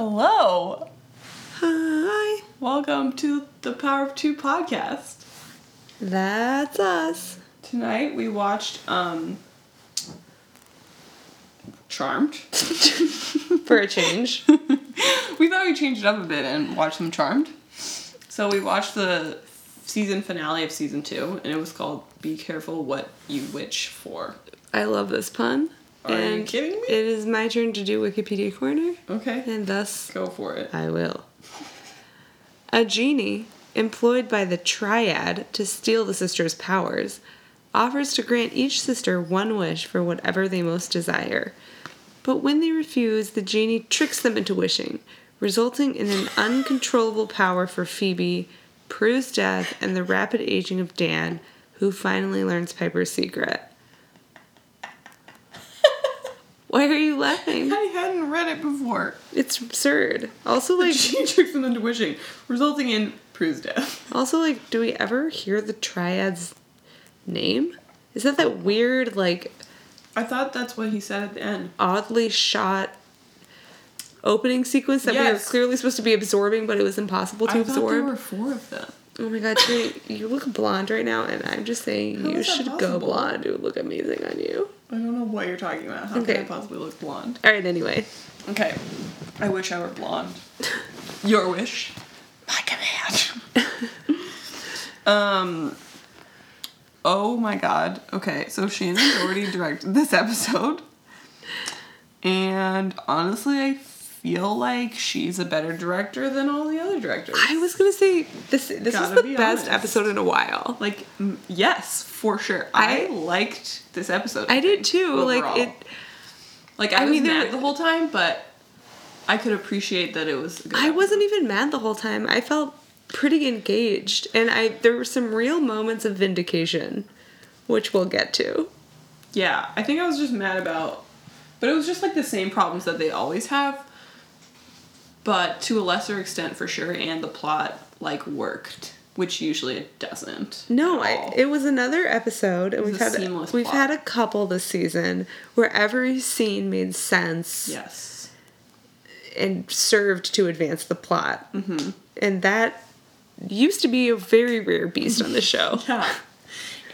Hello. Hi. Welcome to the Power of Two podcast. That's us. Tonight we watched um Charmed. For a change. we thought we'd change it up a bit and watch some Charmed. So we watched the season finale of season two, and it was called Be Careful What You Wish For. I love this pun. Are you kidding me? It is my turn to do Wikipedia Corner, Okay. and thus Go for it. I will. A genie, employed by the Triad to steal the sisters' powers, offers to grant each sister one wish for whatever they most desire. But when they refuse, the genie tricks them into wishing, resulting in an uncontrollable power for Phoebe, Prue's death, and the rapid aging of Dan, who finally learns Piper's secret. Why are you laughing? I hadn't read it before. It's absurd. Also, like, She tricks them into wishing, resulting in Prue's death. Also, like, do we ever hear the triad's name? Is that that weird, like, I thought that's what he said at the end. oddly shot opening sequence that we were clearly supposed to be absorbing, but it was impossible to I absorb? there were four of them. Oh my god, Trey, you look blonde right now, and I'm just saying How you should go blonde. It would look amazing on you. I don't know what you're talking about. How Okay. can I possibly look blonde? All right, anyway. Okay. I wish I were blonde. Your wish. My command. um. Oh my god. Okay, so Shannen Doherty directed this episode. And honestly, I feel like she's a better director than all the other directors. I was gonna say this. This is Gotta the be best honest. episode in a while. Like, m- yes, for sure. I, I- liked this episode. I did too. Like it. Like I, I was mean, mad the whole time, but I could appreciate that it was. I wasn't even mad the whole time. I felt pretty engaged, and I there were some real moments of vindication, which we'll get to. Yeah, I think I was just mad about, but it was just like the same problems that they always have, but to a lesser extent for sure, and the plot like worked, which usually it doesn't. No, I, it was another episode, and we've had we've plot. had a couple this season where every scene made sense yes, and served to advance the plot, Mm-hmm. and that used to be a very rare beast on the show. yeah,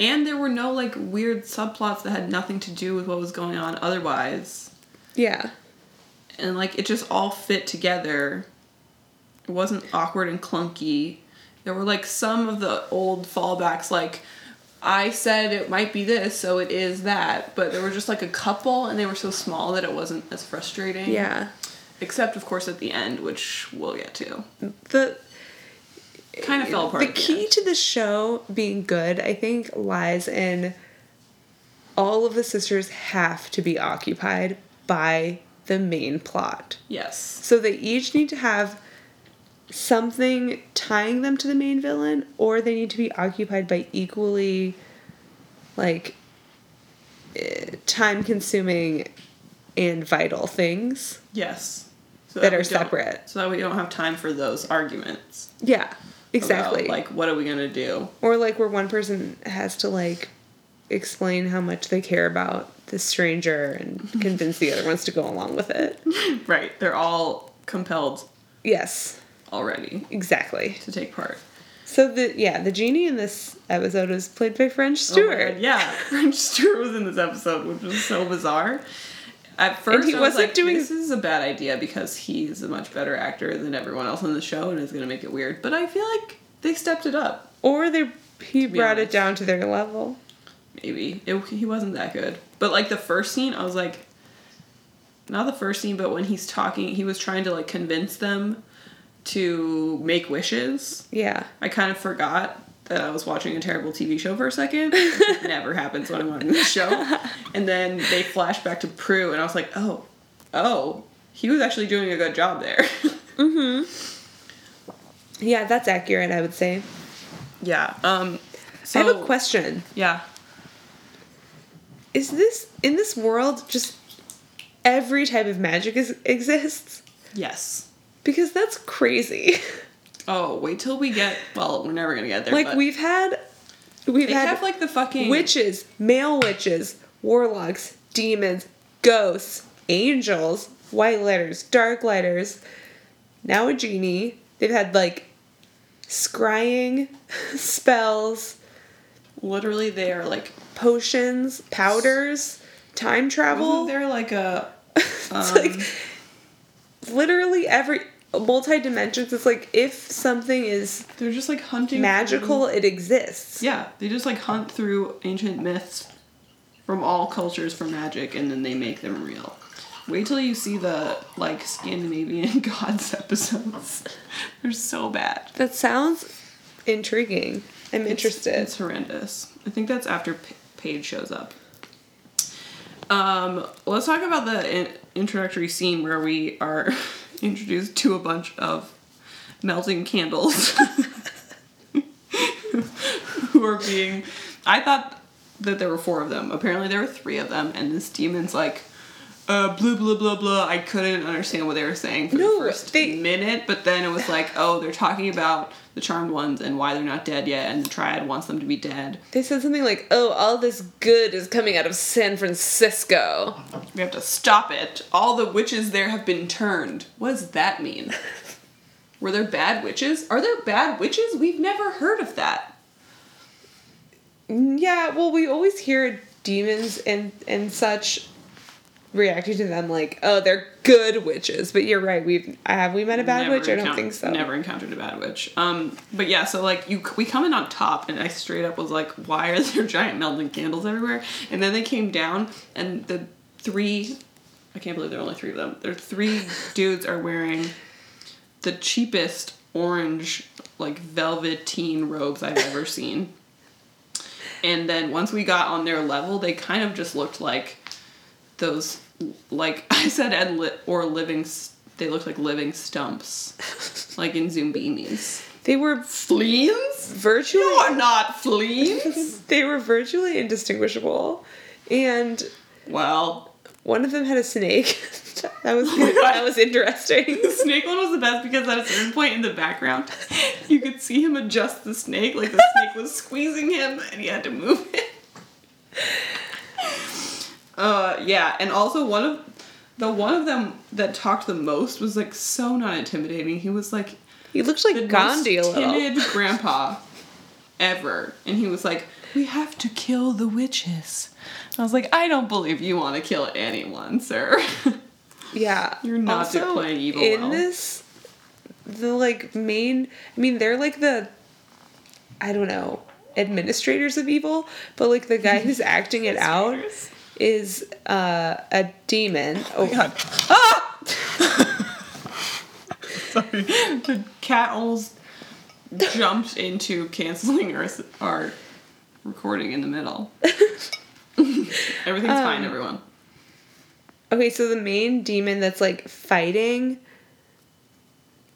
and there were no like weird subplots that had nothing to do with what was going on otherwise. yeah, and like it just all fit together. It wasn't awkward and clunky. There were like some of the old fallbacks, like I said it might be this, so it is that. But there were just like a couple, and they were so small that it wasn't as frustrating. yeah. Except of course at the end, which we'll get to. The Kind of fell apart. the key end. to the show being good, I think, lies in all of the sisters have to be occupied by the main plot. Yes. So they each need to have something tying them to the main villain, or they need to be occupied by equally, like, eh, time consuming and vital things. Yes. So That we are separate. So that we don't have time for those arguments. Yeah, about, exactly. like, what are we gonna do? or like where one person has to like explain how much they care about the stranger and convince the other ones to go along with it. Right. They're all compelled Yes, already exactly. to take part. So the yeah, the genie in this episode was played by French Oh my Stewart. God, yeah, French Stewart was in this episode, which was so bizarre. At first, he I was wasn't like, doing- "This is a bad idea" because he's a much better actor than everyone else in the show, and it's gonna make it weird. But I feel like they stepped it up. Or they he be brought it down to their level. Maybe it, he wasn't that good, but like the first scene, I was like, not the first scene, but when he's talking, he was trying to like convince them to make wishes. Yeah. I kind of forgot that I was watching a terrible TV show for a second. never happens when I'm watching the show. And then they flash back to Prue, and I was like, oh, oh, he was actually doing a good job there. Mm hmm. Yeah, that's accurate, I would say. yeah. Um. So, I have a question. Yeah. Is this in this world just every type of magic is, exists? Yes. Because that's crazy. Oh, wait till we get. Well, we're never gonna get there. like but we've had we've They had have like the fucking witches, male witches, warlocks, demons, ghosts, angels, white lighters, dark lighters, now a genie. They've had like scrying spells, Literally, they are like. Potions, powders, time travel. Wasn't there like a. it's Um, like literally every multi dimensions. It's like if something is they're just like hunting. magical, it exists. yeah, they just like hunt through ancient myths from all cultures for magic and then they make them real. Wait till you see the like Scandinavian gods episodes. They're so bad. That sounds intriguing. I'm It's- interested. It's, horrendous. I think that's after Paige shows up. Um, let's talk about the in- introductory scene where we are introduced to a bunch of melting candles who are being. I thought that there were four of them. Apparently, there were three of them, and this demon's like. Uh, blah blah blah blah. I couldn't understand what they were saying for No, the first they- minute, but then it was like, oh, they're talking about the charmed ones and why they're not dead yet, and the triad wants them to be dead. They said something like, "Oh, all this good is coming out of San Francisco." We have to stop it. All the witches there have been turned. What does that mean? Were there bad witches? Are there bad witches? We've never heard of that. Mm, Yeah, well, we always hear demons and and such reacting to them like, "Oh, they're good witches." But you're right. We've have we met a bad Never witch? I don't think so. I've never encountered a bad witch. Um, but yeah, so like you, we come in on top, and I straight up was like, "Why are there giant melting candles everywhere?" And then they came down, and the three, I can't believe there are only three of them. There three dudes are wearing the cheapest orange, like velveteen robes I've ever seen. And then once we got on their level, they kind of just looked like those, like I said, and li- or living. They looked like living stumps, like in Zoombinis. They were Fleas? virtually You are not fleas. they were virtually indistinguishable, and well, one of them had a snake. that was good. That was interesting. the snake one was the best because at a certain point in the background, you could see him adjust the snake, like the snake was squeezing him, and he had to move it. Uh, yeah, and also one of the one of them that talked the most was like so not intimidating. He was like He looked like the Gandhi a most little. timid grandpa ever, and he was like, "We have to kill the witches." I was like, "I don't believe you want to kill anyone, sir." Yeah. You're not also, playing evil In well. this, the like main, I mean, they're like the, I don't know, administrators of evil, but like the guy who's acting it out is uh, a demon. Oh, God. Ah! Sorry. The cat almost jumped into canceling our, our recording in the middle. Everything's fine, Um, everyone. Okay, so the main demon that's like fighting.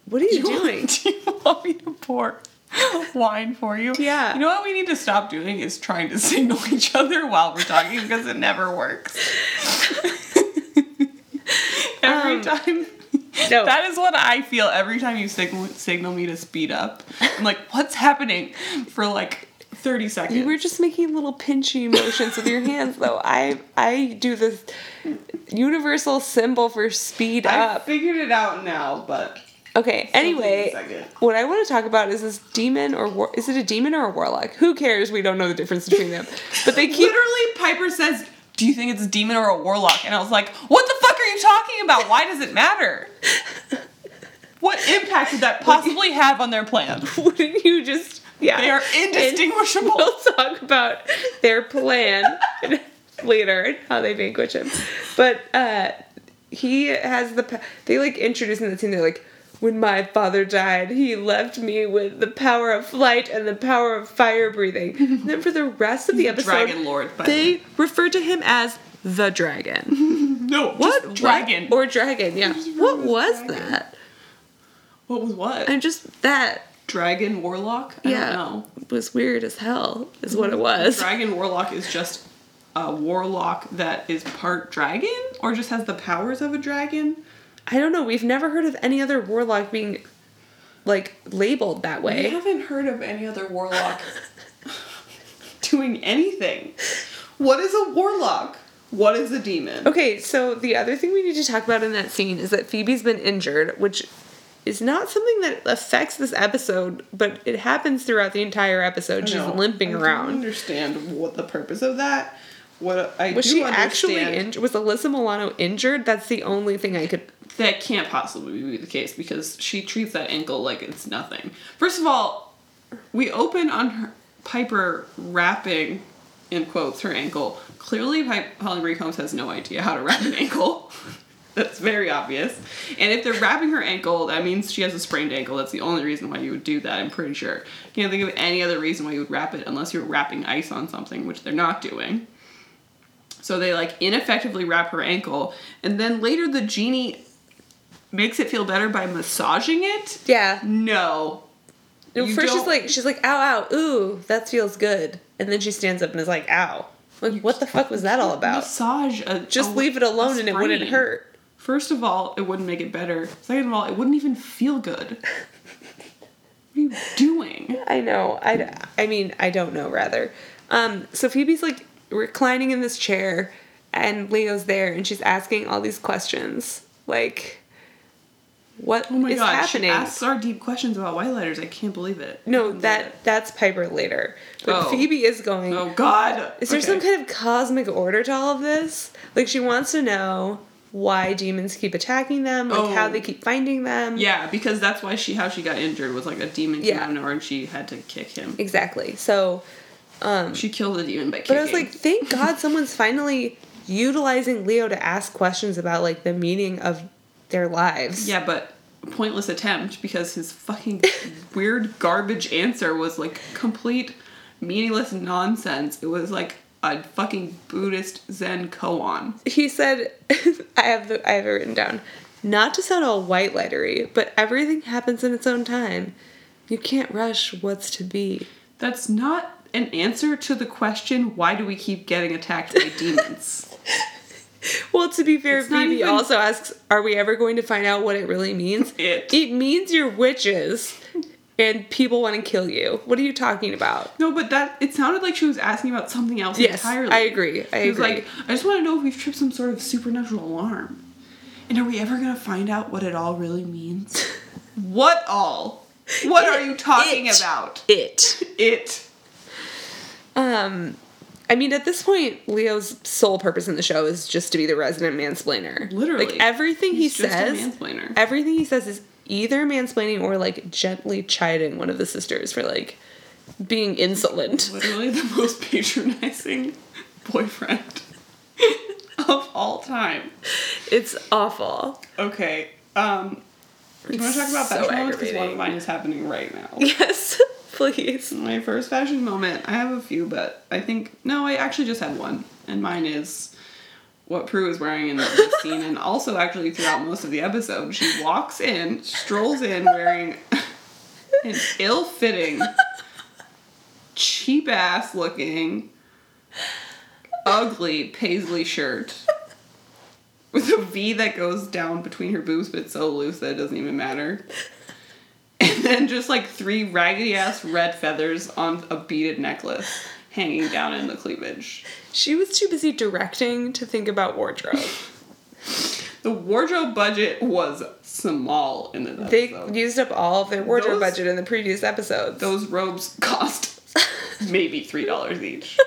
What are you Do you doing? Want, do you want me to pour wine for you? Yeah. You know what we need to stop doing is trying to signal each other while we're talking because it never works. every Um, time. no. That is what I feel every time you signal signal me to speed up. I'm like, what's happening for like 30 seconds? You were just making little pinchy motions with your hands, though. I I do this universal symbol for speed I up. I figured it out now, but Okay. Anyway, take a second. what I want to talk about is this demon or war- is it a demon or a warlock? Who cares? We don't know the difference between them. But they keep literally Piper says, "Do you think it's a demon or a warlock?" And I was like, "What the fuck are you talking about? Why does it matter?" What impact would that possibly have on their plan? wouldn't you just yeah. They are And indistinguishable. We'll talk about their plan later and how they vanquish him. But uh he has the they like introduce in the scene they're like when my father died, he left me with the power of flight and the power of fire breathing. And then for the rest of the episode, Dragon Lord, by the they refer to him as the dragon. No, What just dragon. What? or dragon? Yeah. What was dragon. that? what was what? And just that. Dragon warlock? I yeah, don't know. was weird as hell. Is what it was. Dragon warlock is just a warlock that is part dragon or just has the powers of a dragon. I don't know. We've never heard of any other warlock being like labeled that way. I haven't heard of any other warlock doing anything. What is a warlock? What is a demon? Okay, so the other thing we need to talk about in that scene is that Phoebe's been injured, which is not something that affects this episode, but it happens throughout the entire episode. She's No, limping I don't around. understand what the purpose of that. What I Was she understand, actually injured? Was Alyssa Milano injured? That's the only thing I could. That can't possibly be the case because she treats that ankle like it's nothing. First of all, we open on her Piper wrapping, in quotes, her ankle. Clearly, Holly Marie Combs has no idea how to wrap an ankle. That's very obvious. And if they're wrapping her ankle, that means she has a sprained ankle. That's the only reason why you would do that, I'm pretty sure. Can't think of any other reason why you would wrap it unless you're wrapping ice on something, which they're not doing. So they like ineffectively wrap her ankle, and then later the genie makes it feel better by massaging it. Yeah. No. No, first she's like she's like ow ow ooh that feels good, and then she stands up and is like ow. Like what the fuck was that all about? Massage. A, Just a- leave it alone and it wouldn't hurt. First of all, it wouldn't make it better. Second of all, it wouldn't even feel good. what are you doing? I know. I, I mean, I don't know, rather. Um, so Phoebe's like reclining in this chair, and Leo's there, and she's asking all these questions. Like, what is Oh my god, happening? she asks our deep questions about white lighters. I can't believe it. no, that that's Piper later. But Oh. Phoebe is going. Oh god. Is there Okay. some kind of cosmic order to all of this? Like, she wants to know why demons keep attacking them, like how Oh. they keep finding them. Yeah, because that's why she how she got injured was like a demon came Yeah. out of nowhere and she had to kick him. Exactly. So, um She killed a demon by kicking. But I was like, thank God someone's finally utilizing Leo to ask questions about like the meaning of their lives. Yeah, but pointless attempt because his fucking weird garbage answer was like complete meaningless nonsense. It was like a fucking Buddhist Zen koan. He said, I have the I have it written down. Not to sound all white lightery, but everything happens in its own time. You can't rush what's to be. That's not an answer to the question why do we keep getting attacked by demons? Well, to be fair, It's Phoebe even- also asks, "Are we ever going to find out what it really means?" It. It means you're witches, and people want to kill you. What are you talking about? No, but that it sounded like she was asking about something else Yes, entirely. I agree. I She was agree. like, I just want to know if we've tripped some sort of supernatural alarm. And are we ever gonna find out what it all really means? what all? What are you talking It. about? It. It. Um, I mean, at this point, Leo's sole purpose in the show is just to be the resident mansplainer. Literally. like everything He's he just a says, mansplainer. everything he says is either mansplaining or like gently chiding one of the sisters for like being insolent. Literally the most patronizing boyfriend of all time. It's awful. Okay. Um. Do you want to talk about so fashion moments? Because one of mine is happening right now. Yes, please. My first fashion moment, I have a few, but I think no, I actually just had one, and mine is what Prue is wearing in this scene, and also actually throughout most of the episode. She walks in, strolls in wearing an ill-fitting, cheap ass looking, ugly paisley shirt. With a V that goes down between her boobs, but it's so loose that it doesn't even matter. And then just like three raggedy ass red feathers on a beaded necklace hanging down in the cleavage. She was too busy directing to think about wardrobe. The wardrobe budget was small in the They episode. used up all of their wardrobe Those- budget in the previous episodes. Those robes cost maybe three dollars each.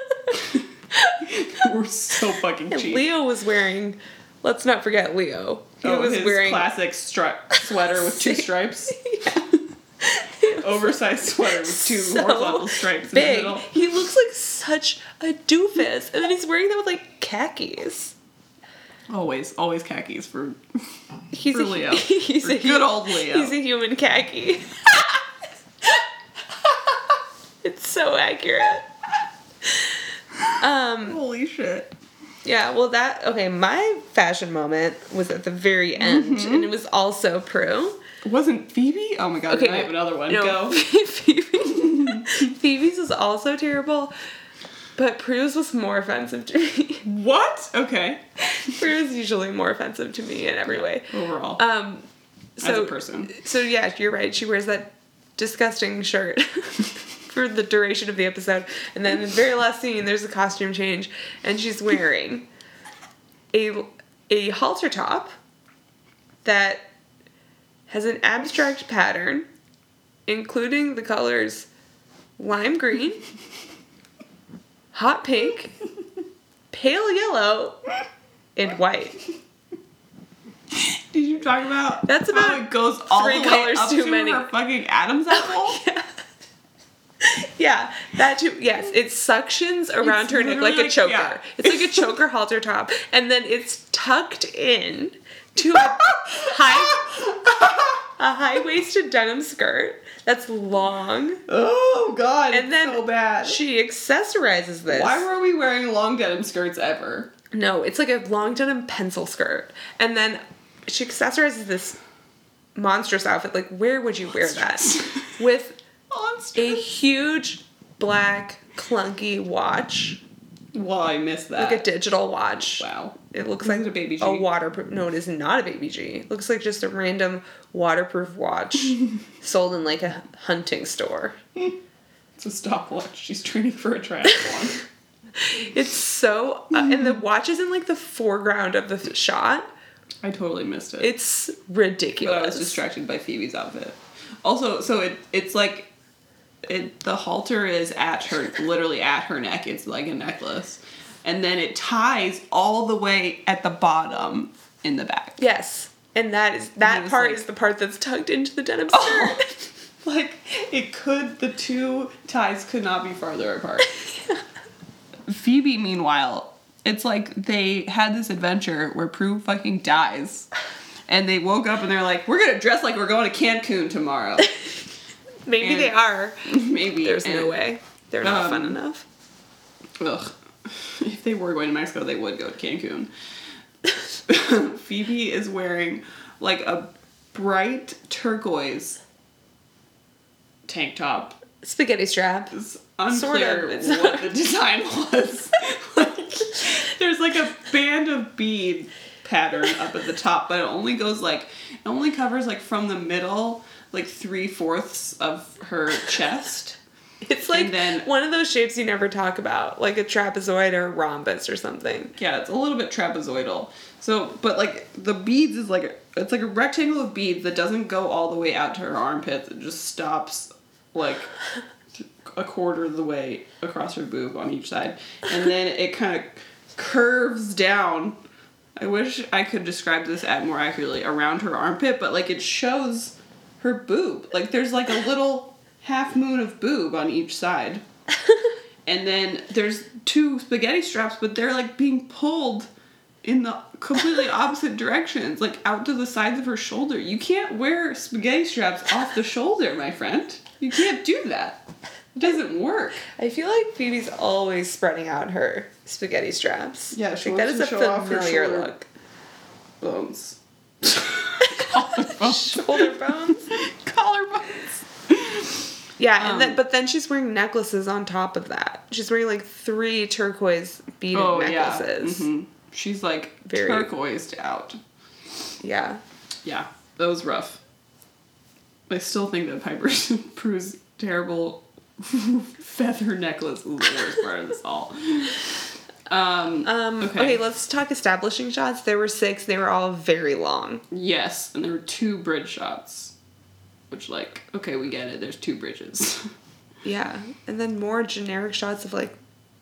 they were so fucking And cheap. Leo was wearing. Let's not forget Leo. He oh, was his wearing classic stri- sweater with two stripes. Oversized sweater with two So horizontal stripes in the big. middle. He looks like such a doofus, and then he's wearing them with like khakis. Always, always khakis for He's For a, Leo. He's For a good old Leo. He's a human khaki. it's so accurate. Um. holy shit. Yeah. Well, that okay. My fashion moment was at the very end, Mm-hmm. and it was also Prue. Wasn't Phoebe? Oh my god, Okay, I have another one. No, Go. Phoebe. Phoebe's was also terrible, but Prue's was more offensive to me. What? Okay. Prue's usually more offensive to me in every way. Overall. Um, so As a person. So yeah, you're right. She wears that disgusting shirt for the duration of the episode, and then in the very last scene, there's a costume change, and she's wearing a a halter top that has an abstract pattern, including the colors lime green, hot pink, pale yellow, and white. Did you talk about That's how about it goes all three the way colors up too to many. her fucking Adam's apple? Yeah, that too. Yes, it suctions around It's her neck like a choker. yeah. It's like a choker halter top, and then it's tucked in to a high, a high waisted denim skirt that's long, Oh god, and then so bad. she accessorizes this. Why were we wearing long denim skirts ever? No, it's like a long denim pencil skirt, and then she accessorizes this monstrous outfit. Like, where would you wear that with Monster. a huge black clunky watch? Well, I missed that. like a digital watch. Wow. It looks like a baby G? A waterproof. No, it is not a baby G. It looks like just a random waterproof watch sold in like a hunting store. It's a stopwatch. She's training for a triathlon. It's so, uh, and the watch is in like the foreground of the shot. I totally missed it. It's but ridiculous. I was distracted by Phoebe's outfit. Also, so it it's like it the halter is at her literally at her neck. It's like a necklace. And then it ties all the way at the bottom in the back. Yes, and that is that part like- is the part that's tucked into the denim oh. skirt. Oh. Like it could the two ties could not be farther apart. Phoebe, meanwhile, it's like they had this adventure where Prue fucking dies. And they woke up and they're like, we're gonna dress like we're going to Cancun tomorrow. Maybe And- they are. Maybe. There's no way. They're not fun Um, enough. Ugh. If they were going to Mexico, they would go to Cancun. Phoebe is wearing like a bright turquoise tank top. Spaghetti strap. It's Sort unclear of, it's what the design was. like, there's like a band of bead pattern up at the top, but it only goes like it only covers like from the middle, like three fourths of her chest. It's like then- one of those shapes you never talk about, like a trapezoid or a rhombus or something. Yeah, it's a little bit trapezoidal. So, but like the beads is like a, it's like a rectangle of beads that doesn't go all the way out to her armpits. It just stops like a quarter of the way across her boob on each side, and then it kind of curves down. I wish I could describe this at more accurately around her armpit, but like it shows her boob. Like there's like a little half moon of boob on each side. And then there's two spaghetti straps, but they're like being pulled in the completely opposite directions, like out to the sides of her shoulder. You can't wear spaghetti straps off the shoulder, my friend. You can't do that. It doesn't work. I feel like Phoebe's always spreading out her spaghetti straps. Yeah, she like that is to a show off her familiar look. Bones. Shoulder bones. Collarbones. Yeah, and Um, then but then she's wearing necklaces on top of that. She's wearing like three turquoise beaded Oh yeah. necklaces. Mhm. She's like Very- turquoised out. Yeah. Yeah, that was rough. I still think that Piper's Prue's terrible feather necklace is the worst part of this all. Um, Um, Okay. okay. let's talk establishing shots. There were six. They were all very long. yes, and there were two bridge shots, which like okay, we get it. There's two bridges. Yeah, and then more generic shots of like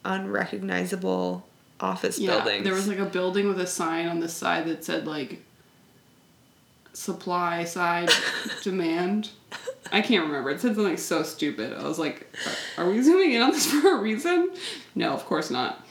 unrecognizable office yeah, buildings. there was like a building with a sign on the side that said like supply side demand. I can't remember. It said something so stupid. I was like, are, are we zooming in on this for a reason? No, of course not.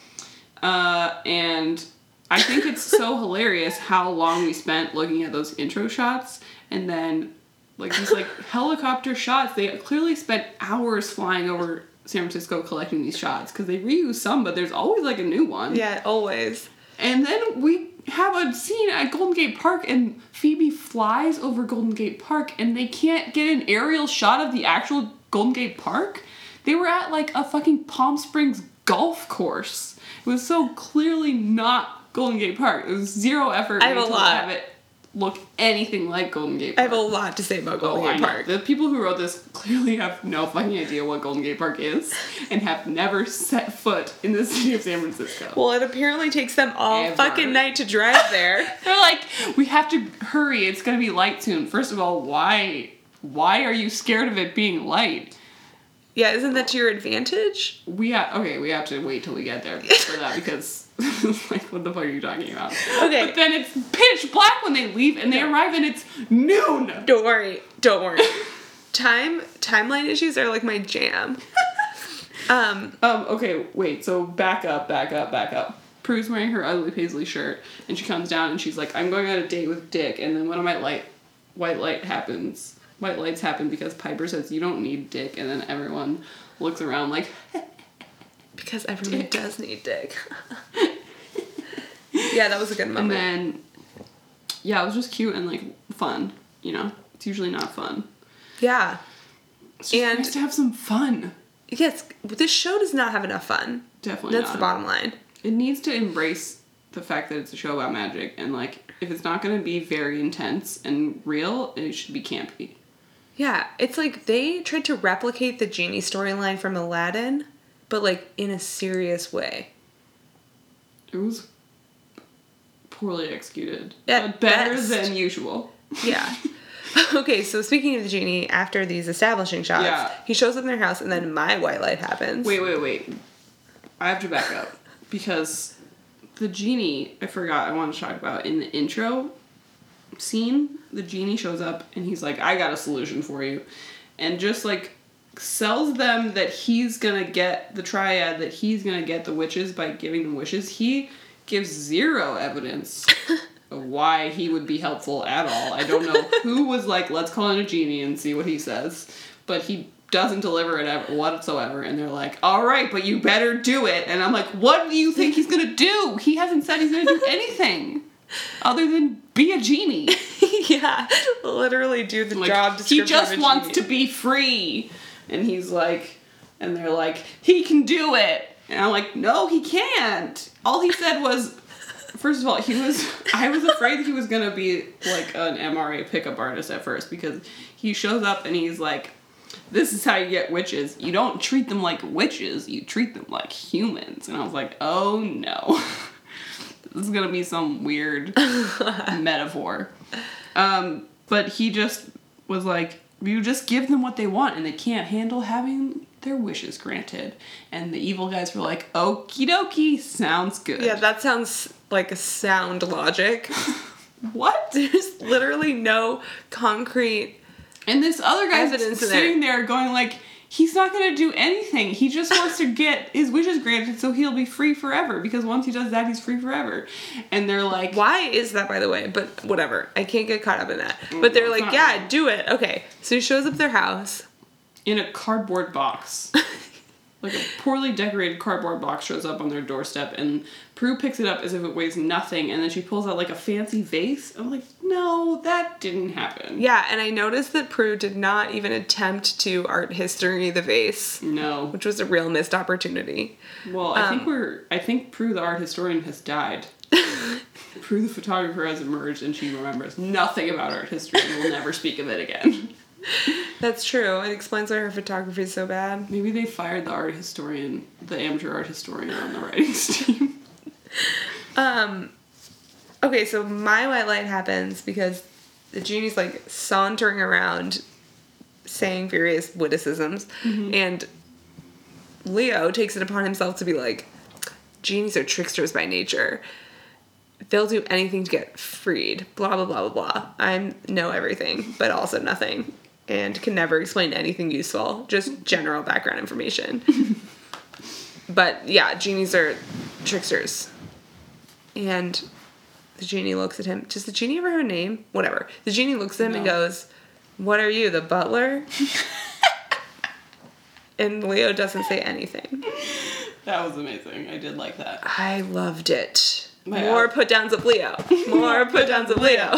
Uh, and I think it's so hilarious how long we spent looking at those intro shots and then like these like helicopter shots. They clearly spent hours flying over San Francisco collecting these shots because they reuse some, but there's always like a new one. yeah, always. And then we have a scene at Golden Gate Park, and Phoebe flies over Golden Gate Park, and they can't get an aerial shot of the actual Golden Gate Park. They were at like a fucking Palm Springs golf course. It was so clearly not Golden Gate Park. It was zero effort I have a to lot. have it look anything like Golden Gate Park. I have a lot to say about Golden Oh, Gate. Park. The people who wrote this clearly have no fucking idea what Golden Gate Park is and have never set foot in the city of San Francisco. Well, it apparently takes them all Ever. fucking night to drive there. They're like, we have to hurry. It's gonna be light soon. First of all, why? Why are you scared of it being light? Yeah, isn't that to your advantage? We have okay. We have to wait till we get there for that because like, what the fuck are you talking about? Okay. But then it's pitch black when they leave, and they arrive, and it's noon. Don't worry. Don't worry. Time timeline issues are like my jam. Um, Um. Okay. Wait. So back up. Back up. Back up. Prue's wearing her ugly paisley shirt, and she comes down, and she's like, "I'm going on a date with Dick," and then one of my light, white light happens. White lights happen because Piper says you don't need Dick, and then everyone looks around like, because everyone does need dick. yeah, that was a good moment. and then, yeah, it was just cute and like fun. You know, it's usually not fun. yeah. It's just And- nice to have some fun. Yes, this show does not have enough fun. Definitely That's not. the bottom line. It needs to embrace the fact that it's a show about magic and like if it's not going to be very intense and real, it should be campy. Yeah, it's like they tried to replicate the genie storyline from Aladdin, but like in a serious way. It was poorly executed, At but better best. than usual. Yeah. okay, so speaking of the genie, after these establishing shots, Yeah. he shows up in their house and then my white light happens. Wait, wait, wait. I have to back up because the genie, I forgot I wanted to talk about in the intro scene, the genie shows up and he's like, "I got a solution for you." And just like sells them that he's to get the triad that he's to get the witches by giving them wishes. He gives zero evidence of why he would be helpful at all. I don't know who was like, "Let's call in a genie and see what he says." But he doesn't deliver it ever, whatsoever and they're like all right but you better do it and i'm like what do you think he's gonna do he hasn't said he's gonna do anything other than be a genie. Yeah, literally do the like job he just wants to be free. And he's like and they're like he can do it. And i'm like no he can't. All he said was first of all he was i was afraid he was gonna be like an mra pickup artist at first because he shows up and he's like this is how you get witches. You don't treat them like witches you treat them like humans. And i was like oh no this is gonna be some weird metaphor um, but he just was like, you just give them what they want, and they can't handle having their wishes granted. And the evil guys were like, okie dokie, sounds good. Yeah, that sounds like a sound logic. what? There's literally no concrete. And this other guy's sitting there going like, he's not gonna do anything. He just wants to get his wishes granted so he'll be free forever. Because once he does that, he's free forever. And they're like, Why is that, by the way? But whatever. I can't get caught up in that. But they're Mm, like, yeah, do it. Okay. So he shows up at their house. in a cardboard box. like a poorly decorated cardboard box shows up on their doorstep, and Prue picks it up as if it weighs nothing, and then she pulls out like a fancy vase. I'm like, no, that didn't happen. Yeah, and I noticed that Prue did not even attempt to art history the vase, No. which was a real missed opportunity. Well, I think Um, we're. I think Prue, the art historian, has died. Prue, the photographer, has emerged, and she remembers nothing about art history and will never speak of it again. That's true. It explains why her photography is so bad. Maybe they fired the art historian, the amateur art historian, on the writing team. Um, okay, so my white light happens because the genie's like sauntering around saying various witticisms, and Leo takes it upon himself to be like, genies are tricksters by nature. They'll do anything to get freed. Blah blah blah blah blah. I know everything, but also nothing, and can never explain anything useful. Just general background information. but yeah, genies are tricksters. And the genie looks at him. Does the genie ever have a name? Whatever. The genie looks at him and goes, What are you, the butler? and Leo doesn't say anything. That was amazing. I did like that. I loved it. My More put downs of Leo. More put downs of Leo.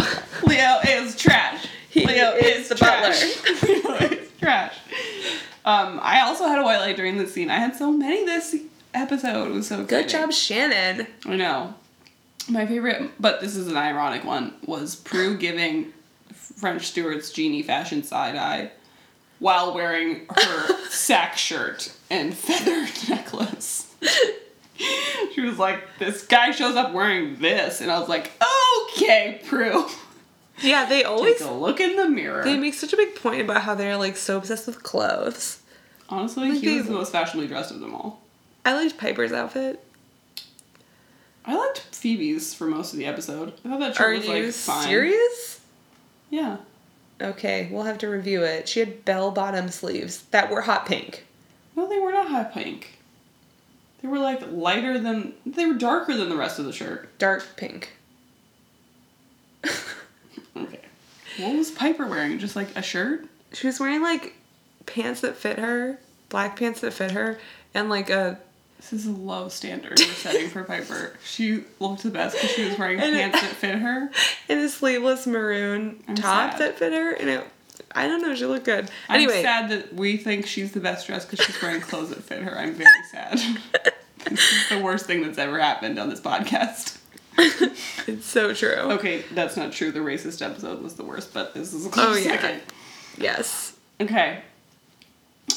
Leo is trash. He Leo is the trash. Leo is trash. Um, I also had a white light during this scene. I had so many this episode. It was so Good exciting. job, Shannen. I know. My favorite, but this is an ironic one, was Prue giving French Stewart's genie fashion side eye while wearing her sack shirt and feather necklace. she was like, "This guy shows up wearing this," and I was like, "Okay, Prue." Yeah, they always Take a look in the mirror. they make such a big point about how they're like so obsessed with clothes. Honestly, Like he was the most fashionably dressed of them all. I liked Piper's outfit. I liked Phoebe's for most of the episode. I thought that shirt Are was you like fine. serious? Yeah. Okay, we'll have to review it. She had bell bottom sleeves that were hot pink. No, they were not hot pink. They were like lighter than. They were darker than the rest of the shirt. Dark pink. What was Piper wearing? Just like a shirt? She was wearing like pants that fit her, black pants that fit her, and like a This is a low standard we're setting for Piper. She looked the best because she was wearing And- pants that fit her. and a sleeveless maroon I'm top sad. that fit her, and it. I don't know. She looked good. I'm sad that we think she's the best dressed because she's wearing clothes that fit her. I'm very sad. this is the worst thing that's ever happened on this podcast. it's so true. Okay, that's not true. The racist episode was the worst, but this is a close Oh, yeah. second. Yes. Okay.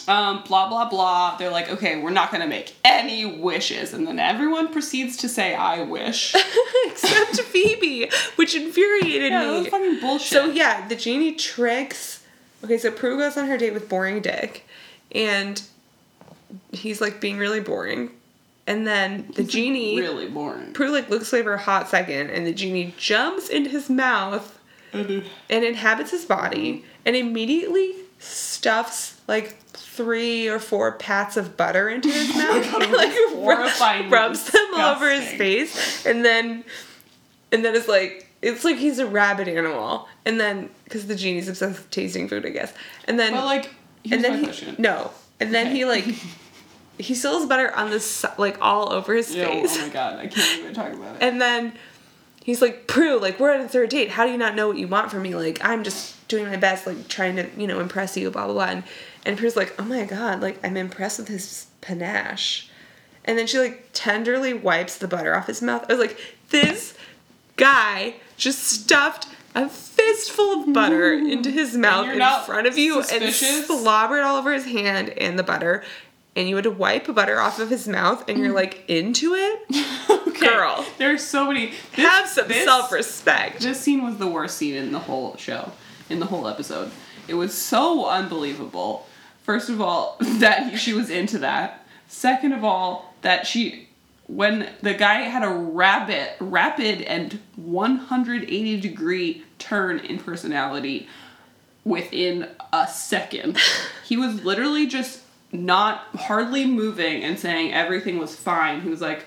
Um, blah blah blah. They're like, okay, we're not gonna make any wishes, and then everyone proceeds to say, "I wish." Except Phoebe, which infuriated yeah, that me. was fucking bullshit. So yeah, the genie tricks. Okay, so Prue goes on her date with boring Dick, and he's like being really boring, and then the genie really boring. Prue like looks away for a hot second, and the genie jumps into his mouth and inhabits his body, and immediately stuffs like three or four pats of butter into his mouth, and, like rubs them all over his face, and then and then it's like it's like he's a rabid animal, and then because the genie's obsessed with tasting food, I guess, and then But like, and then he no, and then Okay. he like he still spills butter on this like all over his Ew, oh face, oh my god, I can't even talk about it. and then he's like, Prue, like we're on a third date. How do you not know what you want from me? Like I'm just doing my best, like trying to you know impress you, blah blah blah. And and Prue's like, oh my god, like I'm impressed with his panache. And then she like tenderly wipes the butter off his mouth. I was like, this guy just stuffed a fistful of butter into his mouth in front of you suspicious? and slobbered all over his hand and the butter. And you had to wipe butter off of his mouth, and you're like into it. okay, girl. There's so many. This, Have some this- self-respect. This scene was the worst scene in the whole show, in the whole episode. It was so unbelievable. First of all, that he, she was into that. Second of all, that she, when the guy had a rapid, rapid and 180 degree turn in personality within a second. He was literally just not hardly moving and saying everything was fine. He was like,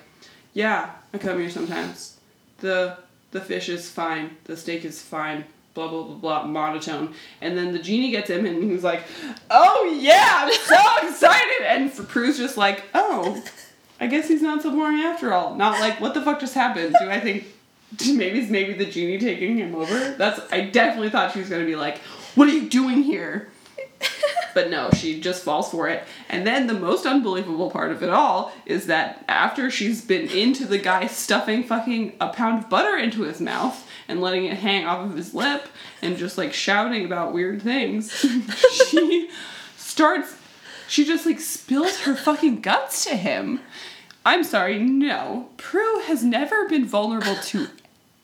"Yeah, I come here sometimes. The the fish is fine. The steak is fine. Blah blah blah blah." Monotone. And then the genie gets him, and he's like, "Oh yeah, I'm so excited!" And Prue's just like, "Oh, I guess he's not so boring after all." Not like, "What the fuck just happened?" Do I think? Maybe it's maybe the genie taking him over. That's I definitely thought she was gonna be like, "What are you doing here?" But no, she just falls for it. And then the most unbelievable part of it all is that after she's been into the guy stuffing fucking a pound of butter into his mouth and letting it hang off of his lip and just like shouting about weird things, she starts, she just like spills her fucking guts to him. I'm sorry, no. Prue has never been vulnerable to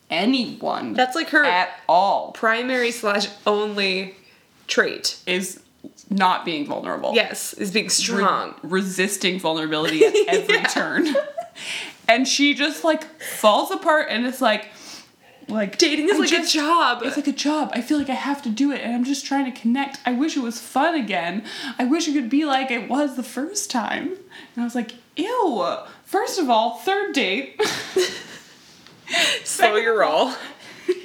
anyone That's like her at all. primary slash only trait. Is not being vulnerable. Yes, is being strong. re- resisting vulnerability at every Yeah. turn. And she just like falls apart and it's like like Dating is I like just- a job. It's like a job. I feel like I have to do it and I'm just trying to connect. I wish it was fun again. I wish it could be like it was the first time. And I was like, ew. First of all, third date. Slow your roll.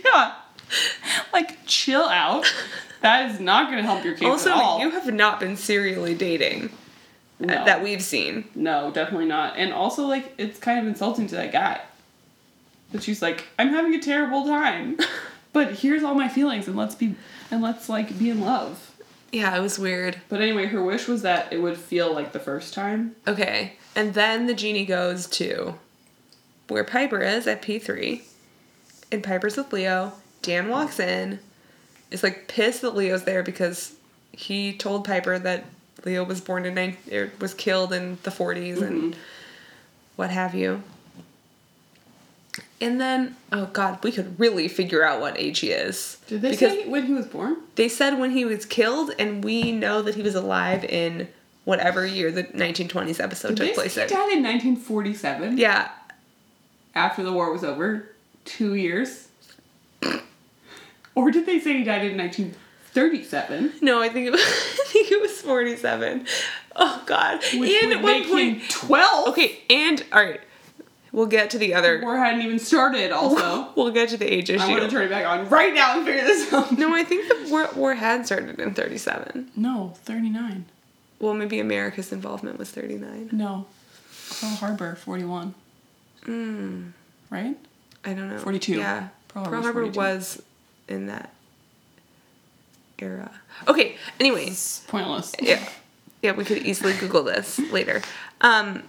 yeah. Like chill out. That is not gonna help your case Also, at all. you have not been serially dating uh, that we've seen. No, definitely not. And also, like, it's kind of insulting to that guy. That she's like, I'm having a terrible time, but here's all my feelings, and let's be, and let's like be in love. Yeah, it was weird. But anyway, her wish was that it would feel like the first time. Okay, and then the genie goes to where Piper is at P3. And Piper's with Leo. Dan walks in, is like pissed that Leo's there because he told Piper that Leo was born in nine, er, was killed in the 40s and what have you. And then, oh god, we could really figure out what age he is. Did they because say when he was born? they said when he was killed, and we know that he was alive in whatever year the 1920s episode Did took place in. he died in 1947? Yeah, After the war was over? Two years? Or did they say he died in 1937? no, I think it was, I think it was 47. Oh god, Which and at one point, 12? okay, and all right, we'll get to the The other. war hadn't even started, also. We'll get to the age issue. I want to turn it back on right now and figure this out. no, I think the war, war had started in 37. No, 39. Well, maybe America's involvement was 39. No. Pearl Harbor, 41. Mm, Right? I don't know. 42. Yeah. Pearl Pearl, Harbor 42. was in that era. Okay, anyways. Pointless. Yeah. Yeah, we could easily Google this later. Um,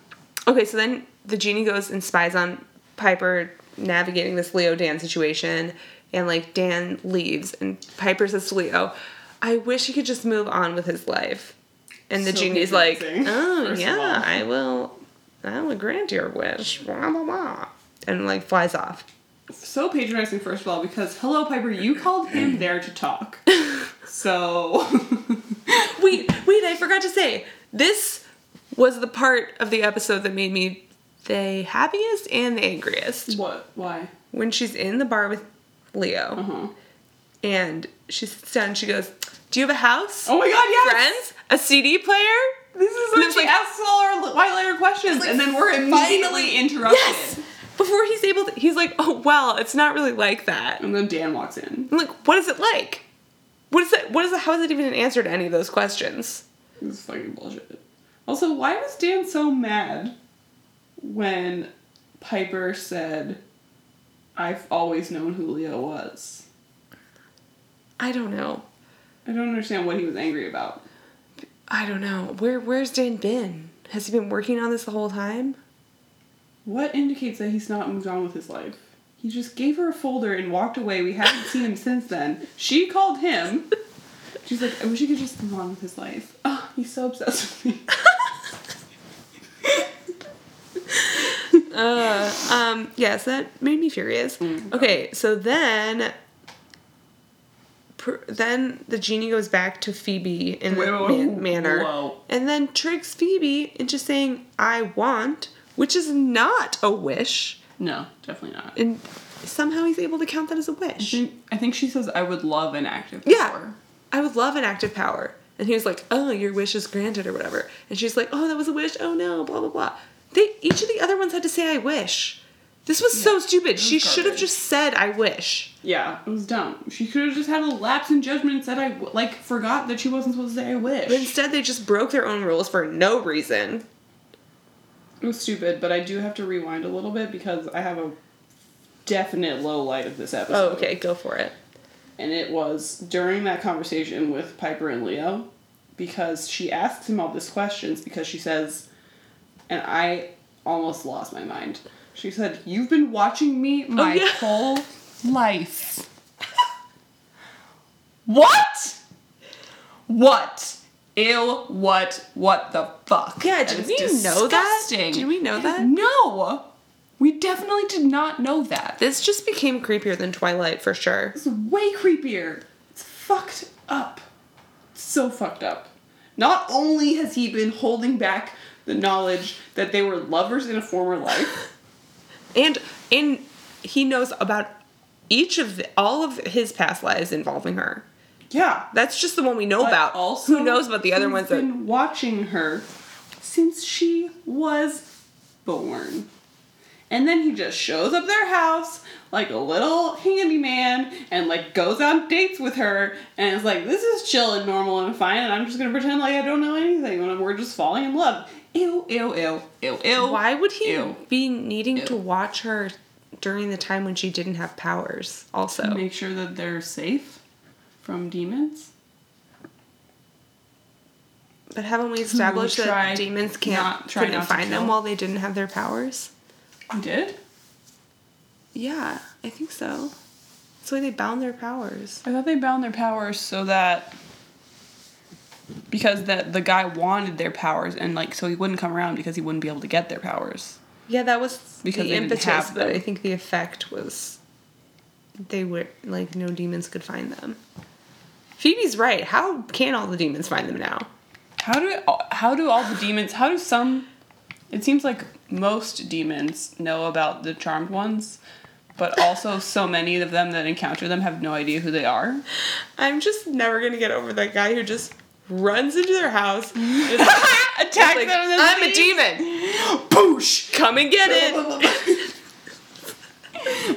okay, so then the genie goes and spies on Piper navigating this Leo Dan situation, and like Dan leaves, and Piper says to Leo, I wish he could just move on with his life. And the So genie's like, Oh, yeah. I will. I will grant your wish. Blah, blah, blah. And like flies off. So patronizing, first of all, because hello, Piper, you called him there to talk. So. Wait, wait, I forgot to say. This was the part of the episode that made me the happiest and the angriest. what? Why? When she's in the bar with Leo Uh huh. and she sits down and she goes, Do you have a house? Oh my god, yes! Friends? A CD player? This is when she like- asks all our white lighter questions, like, and then we're immediately interrupted. Yes! Before he's able to, he's like, Oh, well, it's not really like that. And then Dan walks in. I'm like, What is it like? What is that? What is that? How is it even an answer to any of those questions? This is fucking bullshit. Also, why was Dan so mad when Piper said, I've always known who Leo was? I don't know. I don't understand what he was angry about. I don't know. Where Where's Dan been? Has he been working on this the whole time? What indicates that he's not moved on with his life? He just gave her a folder and walked away. We haven't seen him since then. She called him. She's like, I wish he could just move on with his life. Oh, he's so obsessed with me. Uh, um, yes, that made me furious. Mm. Okay, so then, then the genie goes back to Phoebe in the man- manor, whoa. and then tricks Phoebe into saying "I want," which is not a wish, No, definitely not. and somehow he's able to count that as a wish. think, I think she says, I would love an active power. Yeah. I would love an active power. And he was like, "Oh, your wish is granted," or whatever. And she's like, "Oh, that was a wish. Oh no, blah blah blah." They each of the other ones had to say, "I wish." This was so stupid. was She should have just said, "I wish." Yeah, it was dumb. She could have just had a lapse in judgment and said, "I like, forgot that she wasn't supposed to say I wish. But instead, they just broke their own rules for no reason. It was stupid, but I do have to rewind a little bit because I have a definite low light of this oh, episode. Oh, okay, go for it. And it was during that conversation with Piper and Leo because she asks him all these questions because she says, and I almost lost my mind. She said, You've been watching me oh, my yeah. whole life. what? What? Ew, what, what the fuck? Yeah, did we know that? disgusting. Did we know that? No! We definitely did not know that. This just became creepier than Twilight for sure. It's way creepier. It's fucked up. So fucked up. Not only has he been holding back the knowledge that they were lovers in a former life, And and he knows about each of the, all of his past lives involving her. Yeah. That's just the one we know but about. Also, Who knows about the other ones that been watching her since she was born. And then he just shows up their house like a little handyman and like goes on dates with her and is like, this is chill and normal and fine and I'm just gonna pretend like I don't know anything when we're just falling in love. Ew, ew, ew, ew, ew. Why would he Ew. be needing Ew. to watch her during the time when she didn't have powers? Also, Make sure that they're safe from demons. but haven't we established that demons can't not- couldn't find them while they didn't have their powers? You did? Yeah, I think so. That's why they bound their powers. I thought they bound their powers so that because that the guy wanted their powers and like so he wouldn't come around because he wouldn't be able to get their powers. Yeah, that was Because the impetus, but. I think the effect was they were like no demons could find them. Phoebe's right. How can all the demons find them now? How do how do all the demons how do some it seems like most demons know about the charmed ones, but also so many of them that encounter them have no idea who they are. I'm just never gonna get over that guy who just runs into their house. is Attack like, them I'm a demon. Boosh! Come and get it.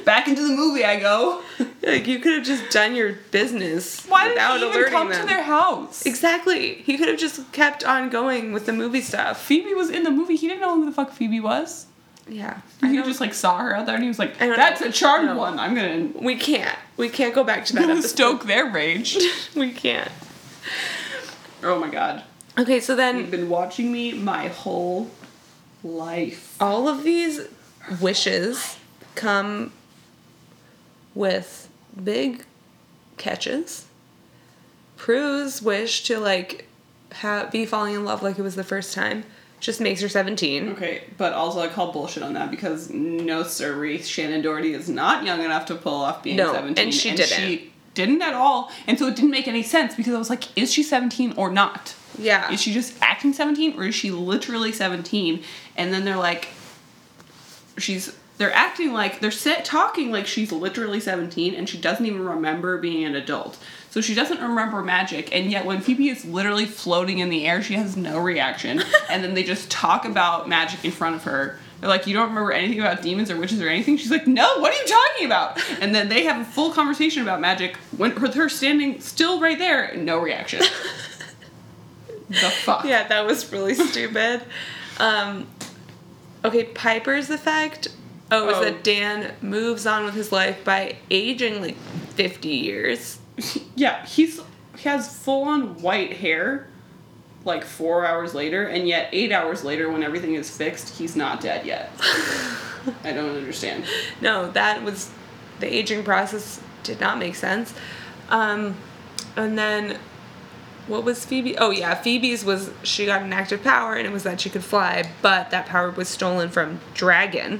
Back into the movie I go. Like you could have just done your business Why did without he even come them. to their house? Exactly. He could have just kept on going with the movie stuff. Phoebe was in the movie. He didn't know who the fuck Phoebe was. Yeah. He just like saw her out there and he was like, "That's a charmed No. one. I'm gonna, we can't. We can't go back to that episode. stoke their rage." we can't. oh my god, Okay, so then you've been watching me my whole life. all of these wishes come with big catches. Prue's wish to like ha- be falling in love like it was the first time just makes her 17. Okay, but also I call bullshit on that because no siree, Shannen Doherty is not young enough to pull off being No, 17. and she didn't. She didn't at all, and so it didn't make any sense because I was like, is she 17 or not? Yeah. Is she just acting 17 or is she literally 17? And then they're like, she's, they're acting like, they're sit, talking like she's literally 17 and she doesn't even remember being an adult. So she doesn't remember magic, and yet when Phoebe is literally floating in the air, she has no reaction. and then they just talk about magic in front of her. They're like, You don't remember anything about demons or witches or anything? She's like, No, what are you talking about? And then they have a full conversation about magic when, with her standing still right there, no reaction. the fuck? Yeah, that was really stupid. Um, okay, Piper's effect. Oh, is Oh. that Dan moves on with his life by aging like 50 years. Yeah, he's he has full on white hair like four hours later, and yet eight hours later, when everything is fixed, he's not dead yet. I don't understand. No, that was the aging process did not make sense. Um, and then what was Phoebe? Oh yeah, Phoebe's was she got an active power and it was that she could fly, but that power was stolen from Dragon.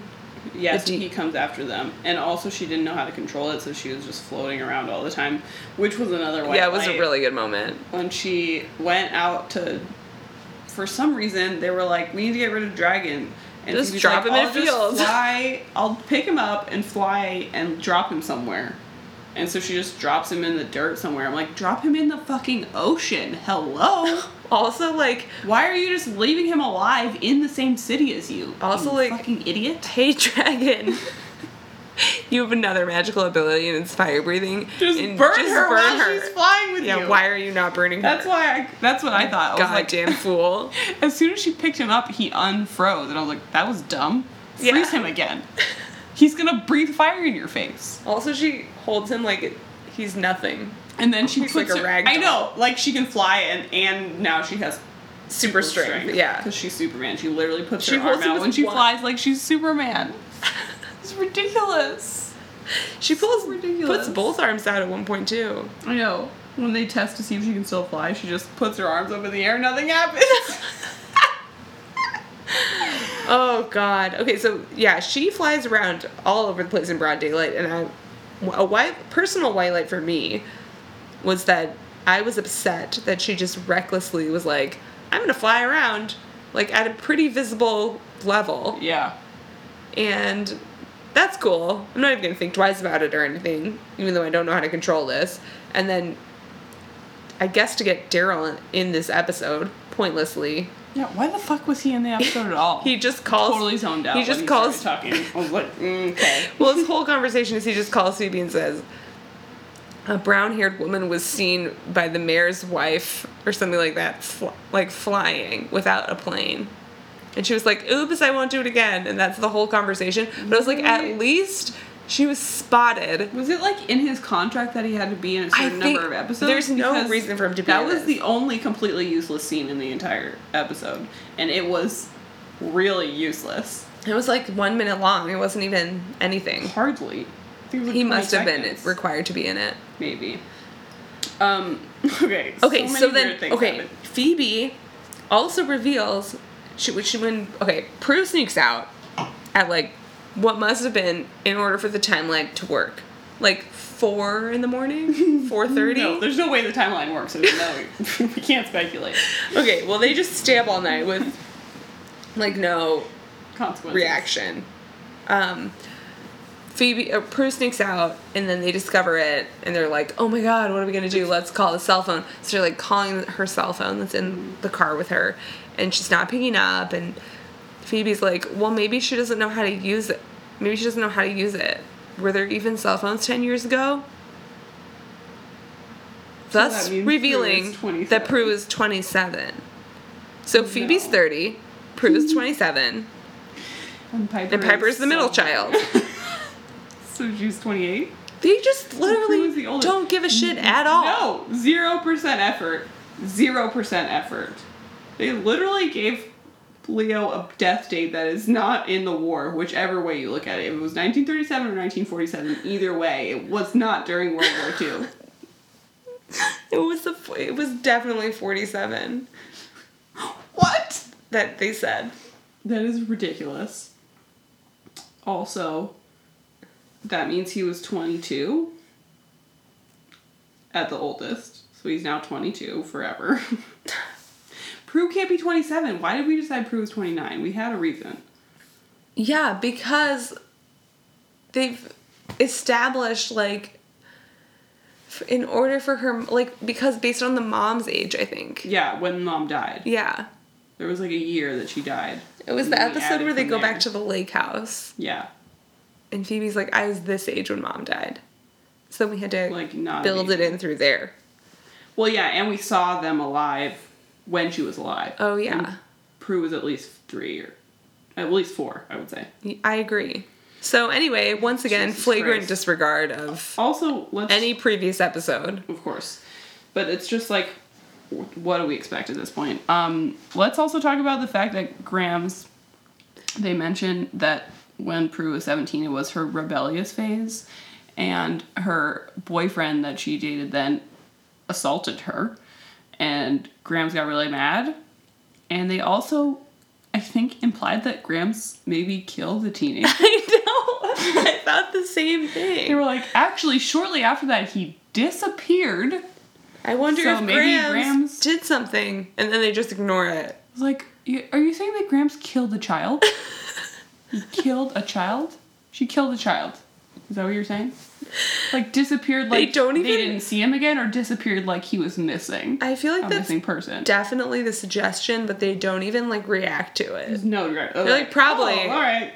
Yes, he comes after them, and also she didn't know how to control it, so she was just floating around all the time, which was another white yeah, it was a really good moment. when she went out to. For some reason, they were like, "We need to get rid of Dragon." And Just drop like, him in "I'll a field." Fly. I'll pick him up and fly and drop him somewhere. And so she just drops him in the dirt somewhere. I'm like, drop him in the fucking ocean. Hello. Also, like, Why are you just leaving him alive in the same city as you? Also, you like- fucking idiot. hey, Dragon. You have another magical ability and it's fire breathing. Just and burn just her burn while her. she's flying with Yeah, you. Yeah, why are you not burning her? That's why. I, that's what I thought. I was like, Goddamn fool. As soon as she picked him up, he unfroze, and I was like, "That was dumb. Freeze Yeah. him again. He's gonna breathe fire in your face." Also, she holds him like he's nothing. And then she puts like a her- rag I know, like she can fly, and and now she has Super strength, yeah. because she's Superman. She literally puts She her arm out when she one- flies like she's Superman. it's ridiculous. She pulls ridiculous. puts both arms out at one point too. I know. When they test to see if she can still fly, she just puts her arms up in the air. Nothing happens. Oh God. Okay, so yeah, she flies around all over the place in broad daylight, and I, a white personal highlight for me was that I was upset that she just recklessly was like, "I'm gonna fly around," like at a pretty visible level, yeah. and that's cool. I'm not even gonna think twice about it or anything, even though I don't know how to control this. And then, I guess to get Darryl in, in this episode pointlessly, Yeah. Why the fuck was he in the episode at all? he just calls. totally zoned out. He just he calls talking. I was like, mm, okay. Well, his whole conversation is he just calls Phoebe and says, a brown haired woman was seen by the mayor's wife or something like that, fl- like flying without a plane. And she was like, oops, I won't do it again. And that's the whole conversation. But I was like, at least she was spotted. Was it like in his contract that he had to be in a certain number of episodes? there's no reason for him to be That was this. the only completely useless scene in the entire episode, and it was really useless. It was like one minute long. It wasn't even anything. Hardly. Think like He 20 must have been required to be in it. Maybe. Um. Okay. Okay, so, so, then okay, happen. Phoebe also reveals she when she when okay Prue sneaks out at like what must have been in order for the timeline to work like four in the morning four thirty. No, there's no way the timeline works. So no, we can't speculate. okay, well they just stay up all night with like no reaction. Um, Phoebe, uh, Prue sneaks out, and then they discover it, and they're like, "Oh my god, what are we gonna do? Let's call the cell phone." So they're like calling her cell phone that's in the car with her, and she's not picking up. And Phoebe's like, "Well, maybe she doesn't know how to use it. Maybe she doesn't know how to use it. Were there even cell phones ten years ago?" So Thus that means Prue revealing that Prue is twenty-seven. So Phoebe's No. thirty, Prue's twenty-seven. And Piper. And Piper's the middle child. so she's 28. They just literally the don't give a shit at all. No, zero percent effort. Zero percent effort. They literally gave Leo a death date that is not in the war, whichever way you look at it. If it was 1937 or 1947, either way, it was not during World War II. It was the it was definitely 47 What? that they said. That is ridiculous. Also, that means he was 22 at the oldest. So he's now 22 forever. Prue can't be 27. Why did we decide Prue was 29? We had a reason. Yeah, because they've established like in order for her like because based on the mom's age, I think. Yeah, when mom died. Yeah. There was like a year that she died. It was the episode where they go there. back to the lake house Yeah. And Phoebe's like I was this age when mom died. So we had to Like, not. build it in through there. Well, yeah, and we saw them alive when she was alive. Oh, yeah. And Prue was at least three or at least four, I would say. I agree. So anyway, once again, Jesus flagrant Christ. disregard of Also, let's any previous episode. of course, but it's just like, what do we expect at this point? Um, let's also talk about the fact that Grams. They mentioned that when Prue was seventeen, it was her rebellious phase, and her boyfriend that she dated then assaulted her, and Grams got really mad, and they also. I think implied that Grams maybe killed the teenager. I know. I thought the same thing. They were like, actually, shortly after that, he disappeared. I wonder So if maybe Grams, Grams- did something and then they just ignore it. I was like, are you saying that Grams killed a child? he killed a child? She killed a child. Is that what you're saying? Like disappeared like They like don't even they didn't see him again or disappeared like he was missing. I feel like a that's missing person. definitely the suggestion, but they don't even like react to it. no, right. They're like, probably. Oh, all right.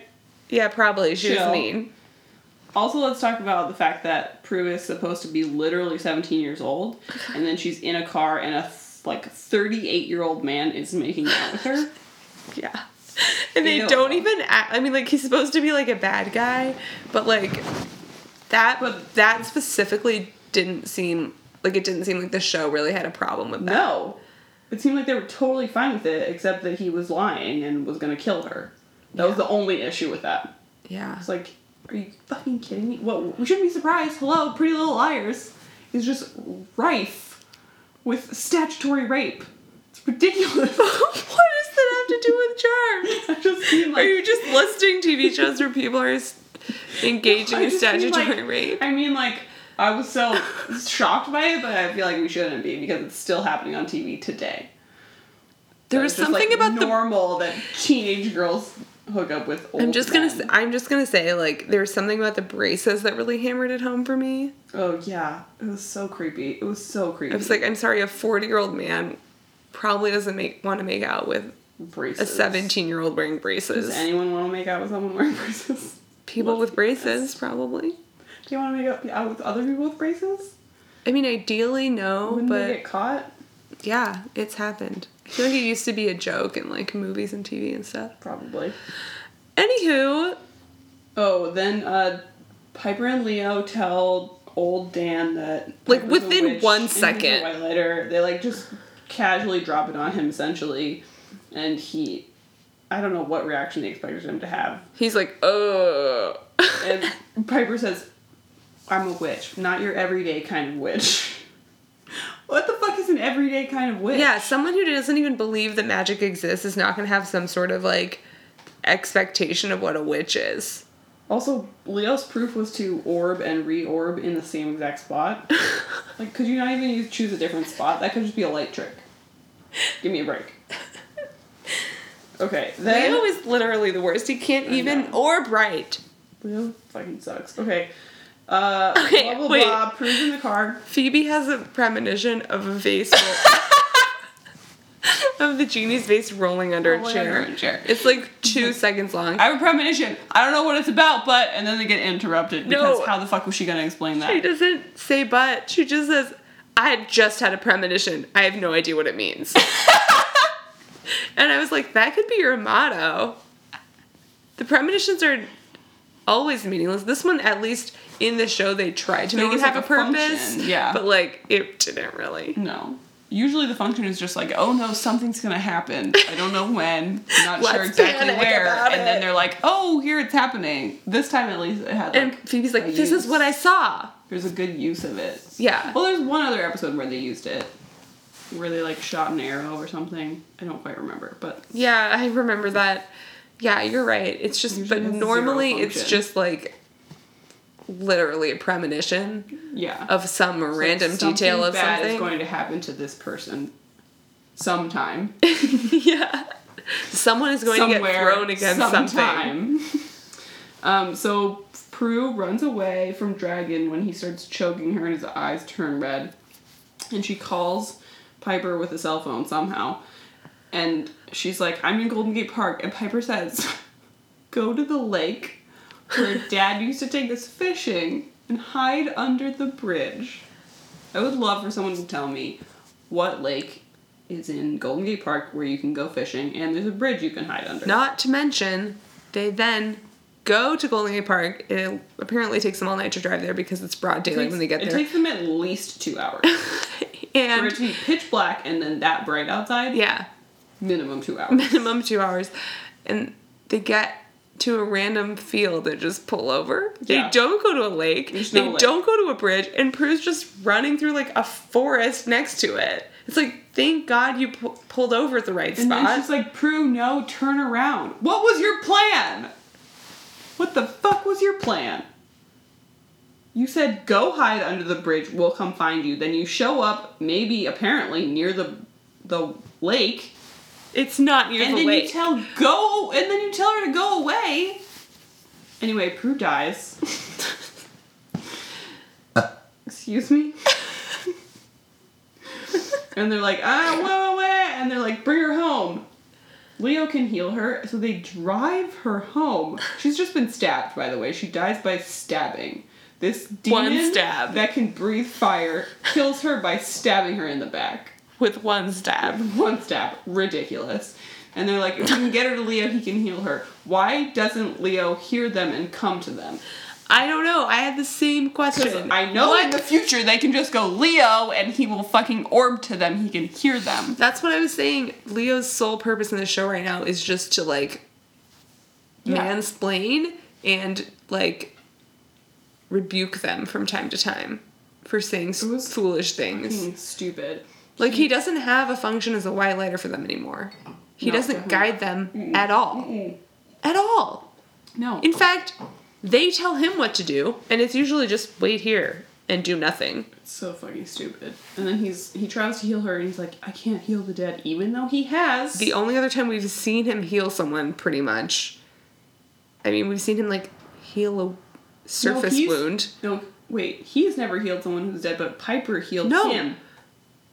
Yeah, probably. She Chill. was mean. Also, let's talk about the fact that Prue is supposed to be literally 17 years old, and then she's in a car, and a like 38 year old man is making out with her. Yeah. And they Ew. don't even act, I mean like he's supposed to be like a bad guy, but like that But- that specifically didn't seem like it didn't seem like the show really had a problem with that. No. It seemed like they were totally fine with it, except that he was lying and was gonna kill her. That was the only issue with that. Yeah. It's like, are you fucking kidding me? What? We shouldn't be surprised. Hello, Pretty Little Liars is just rife with statutory rape. It's ridiculous. what that have to do with charms? I just seem like Are you just listing TV shows where people are engaging in statutory like- rape? I mean, like, I was so shocked by it, but I feel like we shouldn't be because it's still happening on TV today. There That was something like, about the normal that teenage girls hook up with old I'm just gonna. men. s- I'm just gonna say like there was something about the braces that really hammered it home for me. Oh yeah, it was so creepy. It was so creepy. I was like, I'm sorry, a 40 year old man probably doesn't make want to make out with a 17 year old wearing braces. Does anyone want to make out with someone wearing braces? People Let's with braces, probably. Do you want to make out, with other people with braces? I mean, ideally, no, Wouldn't but get caught? yeah, it's happened. I feel like it used to be a joke in like movies and TV and stuff. Probably. Anywho, Oh, then uh, Piper and Leo tell old Dan that Like, Piper's a within witch one and he's a. White lighter. They like just casually drop it on him essentially, and he I don't know what reaction they expected him to have. He's like, uh. And Piper says, I'm a witch, not your everyday kind of witch. What the fuck is an everyday kind of witch? yeah, someone who doesn't even believe that magic exists is not going to have some sort of like expectation of what a witch is. Also, Leo's proof was to orb and re-orb in the same exact spot. like, could you not even use, choose a different spot? That could just be a light trick. Give me a break. Okay, then Leo is literally the worst. He can't even know. orb right. Leo fucking sucks. Okay. Uh, Okay, blah blah wait. blah. Proves in the car. Phoebe has a premonition of a vase roll- of the genie's vase rolling under a chair. under a chair. It's like two seconds long. I have a premonition. I don't know what it's about, but and then they get interrupted because No. how the fuck was she gonna explain that? She doesn't say but. She just says, I just had a premonition. I have no idea what it means. And I was like, that could be your motto. The premonitions are always meaningless. This one, at least in the show, they tried to There make it have like, a purpose. function, yeah. But like, it didn't really. No. Usually the function is just like, oh no, something's gonna happen. I don't know when. I'm not sure Let's exactly where. about And then they're like, oh, here it's happening. This time at least it had like And Phoebe's like, this is what I saw. There's a good use of it. Yeah. Well, there's one other episode where they used it, where they like shot an arrow or something. I don't quite remember, but Yeah, I remember that. Yeah, you're right. It's just, Usually but normally it's just like literally a premonition yeah. of some It's random something detail of bad something. is going to happen to this person sometime. yeah. Someone is going to get somewhere, thrown against something. sometime. um, so Prue runs away from Dragon when he starts choking her and his eyes turn red. And she calls Piper with a cell phone somehow. And she's like, I'm in Golden Gate Park. And Piper says, Go to the lake where dad used to take us fishing and hide under the bridge. I would love for someone to tell me what lake is in Golden Gate Park where you can go fishing and there's a bridge you can hide under. Not to mention, they then go to Golden Gate Park. It apparently takes them all night to drive there because it's broad It daylight takes- when they get there. it takes them at least two hours. For it and to be pitch black and then that bright outside, yeah, minimum two hours. minimum two hours. And they get to a random field and just pull over. They Yeah. don't go to a lake. There's they no lake. don't go to a bridge. And Prue's just running through like a forest next to it. It's like, thank God you pu- pulled over at the right spot. And then spot. she's like, Prue, no, turn around. What was your plan? What the fuck was your plan? You said go hide under the bridge, we'll come find you. Then you show up, maybe apparently near the the lake, it's not near and the then lake. you tell go and then you tell her to go away. Anyway, Prue dies. Excuse me? and they're like, ah, whoa, whoa, and they're like, bring her home. Leo can heal her, so they drive her home. She's just been stabbed, by the way. She dies by stabbing. This One demon stab. that can breathe fire kills her by stabbing her in the back. with one stab. One stab. Ridiculous. And they're like, if we can get her to Leo, he can heal her. Why doesn't Leo hear them and come to them? I don't know. I had the same question. I know What? in the future they can just go Leo and he will fucking orb to them. He can hear them. That's what I was saying. Leo's sole purpose in the show right now is just to like Yeah. mansplain and like rebuke them from time to time for saying foolish things. Stupid. Like he doesn't have a function as a white lighter for them anymore. He No, doesn't definitely guide them at all. At all. No. In fact, they tell him what to do, and it's usually just wait here and do nothing. It's so fucking stupid. And then he's he tries to heal her and he's like, I can't heal the dead, even though he has. The only other time we've seen him heal someone, pretty much. I mean, we've seen him like heal a surface he's- wound. no, wait, he's never healed someone who's dead, but Piper healed No. him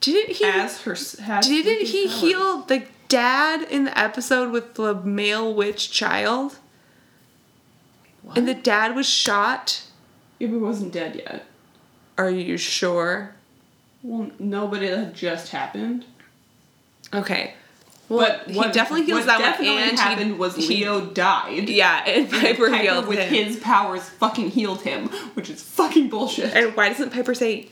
Didn't he? as her. s- Has didn't he powers. heal the dad in the episode with the male witch child? What? And the dad was shot. Yeah, but he wasn't dead yet. Are you sure? Well, no, but it had just happened. Okay. Well, but he what, definitely heals that definitely one, and happened he, was he- Leo died. Yeah, and And Piper, Piper healed with him. his powers fucking healed him, which is fucking bullshit. And why doesn't Piper say,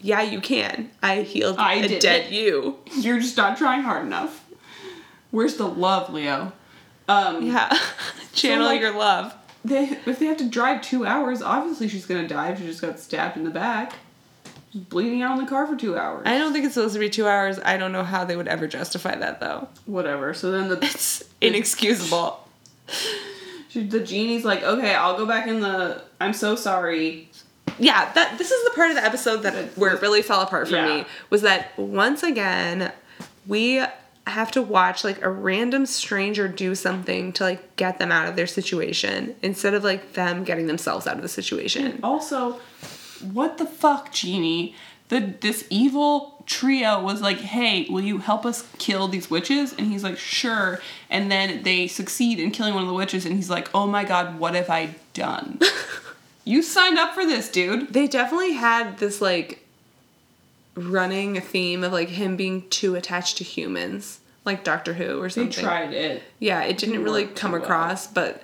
"Yeah, you can. I healed I a dead it." you." You're just not trying hard enough. Where's the love, Leo? Um, Yeah. Channel like- your love. they if they have to drive two hours, obviously she's gonna die if she just got stabbed in the back. Bleeding out in the car for two hours. I don't think it's supposed to be two hours. I don't know how they would ever justify that though. Whatever. So then the It's inexcusable. she, the genie's like, okay, I'll go back in the. I'm so sorry. yeah that this is the part of the episode that where it really fell apart for Yeah. me was that once again we have to watch like a random stranger do something to like get them out of their situation instead of like them getting themselves out of the situation Also, what the fuck, genie? The this evil trio was like, hey, will you help us kill these witches? And he's like, sure. And then they succeed in killing one of the witches, and he's like, oh my god, what have I done? you signed up for this, dude. they definitely had this like running theme of like him being too attached to humans like doctor who or something. They tried it. Yeah, it didn't really come too well. across, but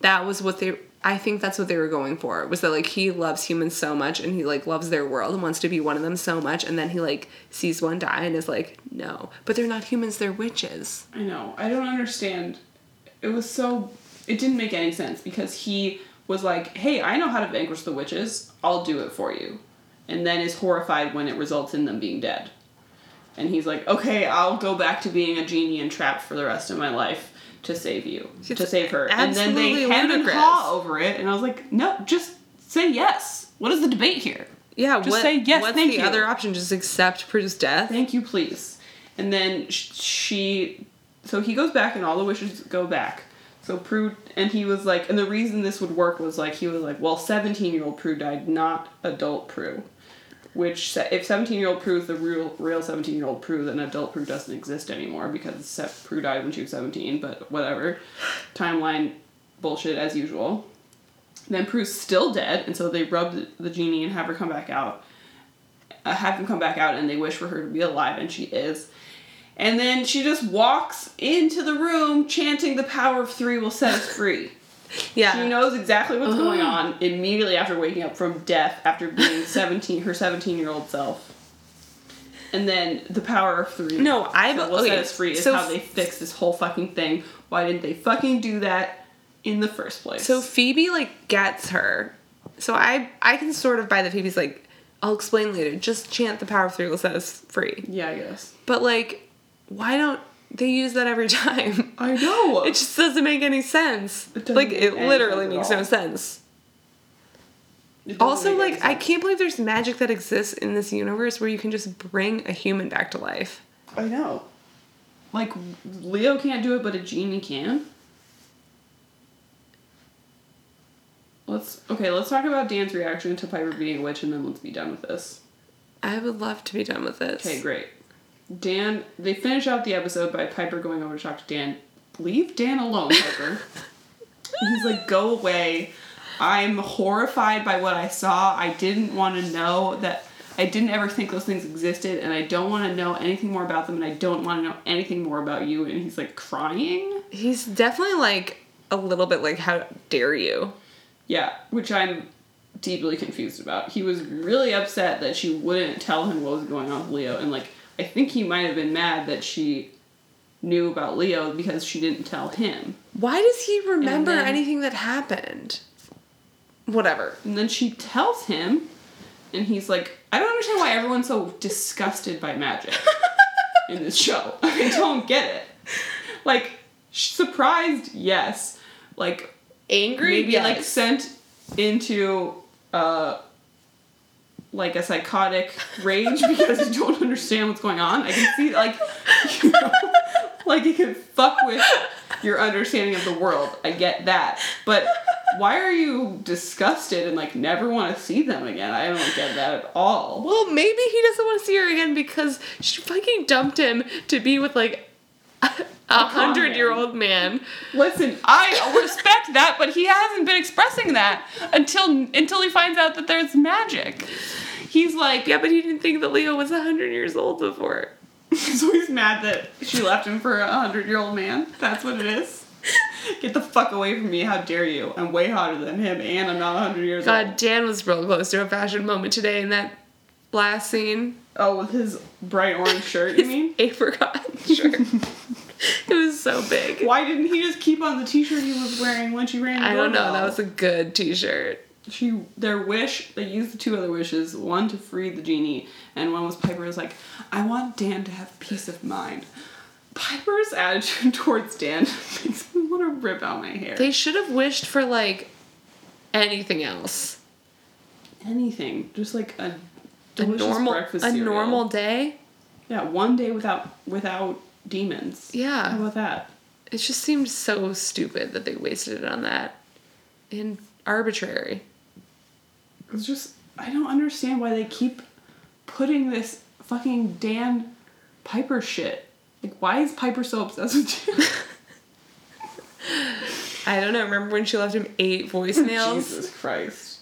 that was what they I think that's what they were going for. Was that like he loves humans so much and he like loves their world and wants to be one of them so much and then he like sees one die and is like, "No, but they're not humans, they're witches." I know. I don't understand. It was so. It didn't make any sense because he was like, hey, I know how to vanquish the witches. I'll do it for you. And then is horrified when it results in them being dead. And he's like, okay, I'll go back to being a genie and trapped for the rest of my life to save you, to save her. And then they hem and haw over it. And I was like, no, just say yes. What is the debate here? Yeah, Just what, say, "Yes, what's thank the you." other option? Just accept Prue's death? Thank you, please. And then she, so he goes back, and all the wishes go back. So Prue, and he was like, and the reason this would work was like he was like, well, seventeen year old Prue died, not adult Prue. Which, if seventeen year old Prue is the real real seventeen year old Prue, then adult Prue doesn't exist anymore because se- Prue died when she was seventeen. But whatever, timeline bullshit as usual. Then Prue's still dead, and so they rub the, the genie and have her come back out uh, have him come back out and they wish for her to be alive and she is and then she just walks into the room chanting the power of three will set us free Yeah. she knows exactly what's going on immediately after waking up from death after being 17 her 17 year old self and then the power of three No, I be- will set okay, us free is so how they fix this whole fucking thing why didn't they fucking do that in the first place So Phoebe like gets her. So I I can sort of buy that Phoebe's like, I'll explain later. Just chant the power of three will set us free. yeah i guess But like, why don't they use that every time? i know It just doesn't make any sense. It like it literally makes no sense. Also, like I can't believe there's magic that exists in this universe where you can just bring a human back to life. I know. Like Leo can't do it, but a genie can. Let's okay. Let's talk about Dan's reaction to Piper being a witch, and then let's be done with this. I would love to be done with this. Okay, great. Dan. They finish out the episode by Piper going over to talk to Dan. Leave Dan alone, Piper. He's like, go away. I'm horrified by what I saw. I didn't want to know that. I didn't ever think those things existed, and I don't want to know anything more about them, and I don't want to know anything more about you. And he's like crying. He's definitely like a little bit like, how dare you? Yeah, which I'm deeply confused about. He was really upset that she wouldn't tell him what was going on with Leo, and like I think he might have been mad that she knew about Leo because she didn't tell him. Why does he remember then- anything that happened? Whatever. And then she tells him, and he's like, I don't understand why everyone's so disgusted by magic in this show. I don't get it. Like, surprised, yes. Like, Angry? maybe like sent into uh like a psychotic rage because you don't understand what's going on. I can see like you know, like it can fuck with your understanding of the world. I get that. But why are you disgusted and like never want to see them again? I don't get that at all. Well, maybe he doesn't want to see her again because she fucking dumped him to be with like a hundred year old man. Listen, I respect that, but he hasn't been expressing that until until he finds out that there's magic. He's like, Yeah, but he didn't think that Leo was a hundred years old before. so he's mad that she left him for a hundred year old man. That's what it is. Get the fuck away from me! How dare you? I'm way hotter than him, and I'm not a hundred years old. God, old. Dan was real close to a fashion moment today in that last scene. Oh, with his bright orange shirt, you mean? Apricot shirt. it was so big. Why didn't he just keep on the t-shirt he was wearing when she ran? I don't know. That was a good T-shirt. She their wish they used the two other wishes one to free the genie and one was piper's like i want dan to have peace of mind piper's attitude towards dan makes me want to rip out my hair They should have wished for like anything else. anything just like a A delicious normal, breakfast a cereal. normal day. yeah one day without without demons Yeah. how about that It just seemed so stupid that they wasted it on that, and arbitrary. It's just i don't understand why they keep putting this fucking dan piper shit like why is piper so obsessed with dan I don't know. Remember when she left him eight voicemails? Jesus Christ.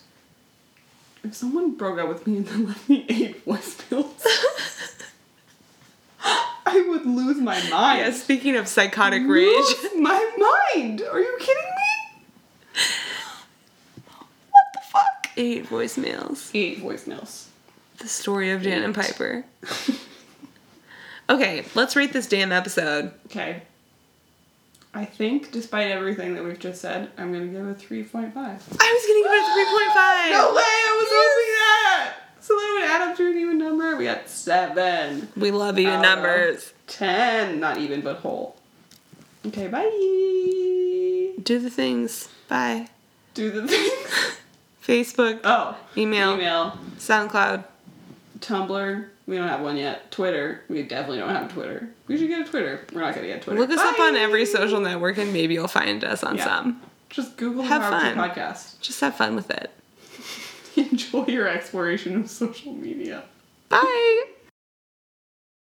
If someone broke up with me and then left me eight voicemails, I would lose my mind. Yeah. Speaking of psychotic rage, Lose my mind. Are you kidding me? What the fuck? Eight voicemails. Eight voicemails. The story of Dan and Eight. Piper. Okay, let's rate this damn episode. Okay. I think, despite everything that we've just said, I'm gonna give it a 3.5. I was gonna give it a three point five. No way! I was hoping that! So that would add up to an even number. We got seven. We love even numbers. Ten, not even, but whole. Okay, bye. Do the things. Bye. Do the things. Facebook, Oh, email, email, SoundCloud. Tumblr. We don't have one yet. Twitter. We definitely don't have Twitter. We should get a Twitter. We're not gonna get Twitter. Look us up on every social network and maybe you'll find us on Yeah. some. Just Google Have the fun. Podcast. Just have fun with it. Enjoy your exploration of social media. Bye.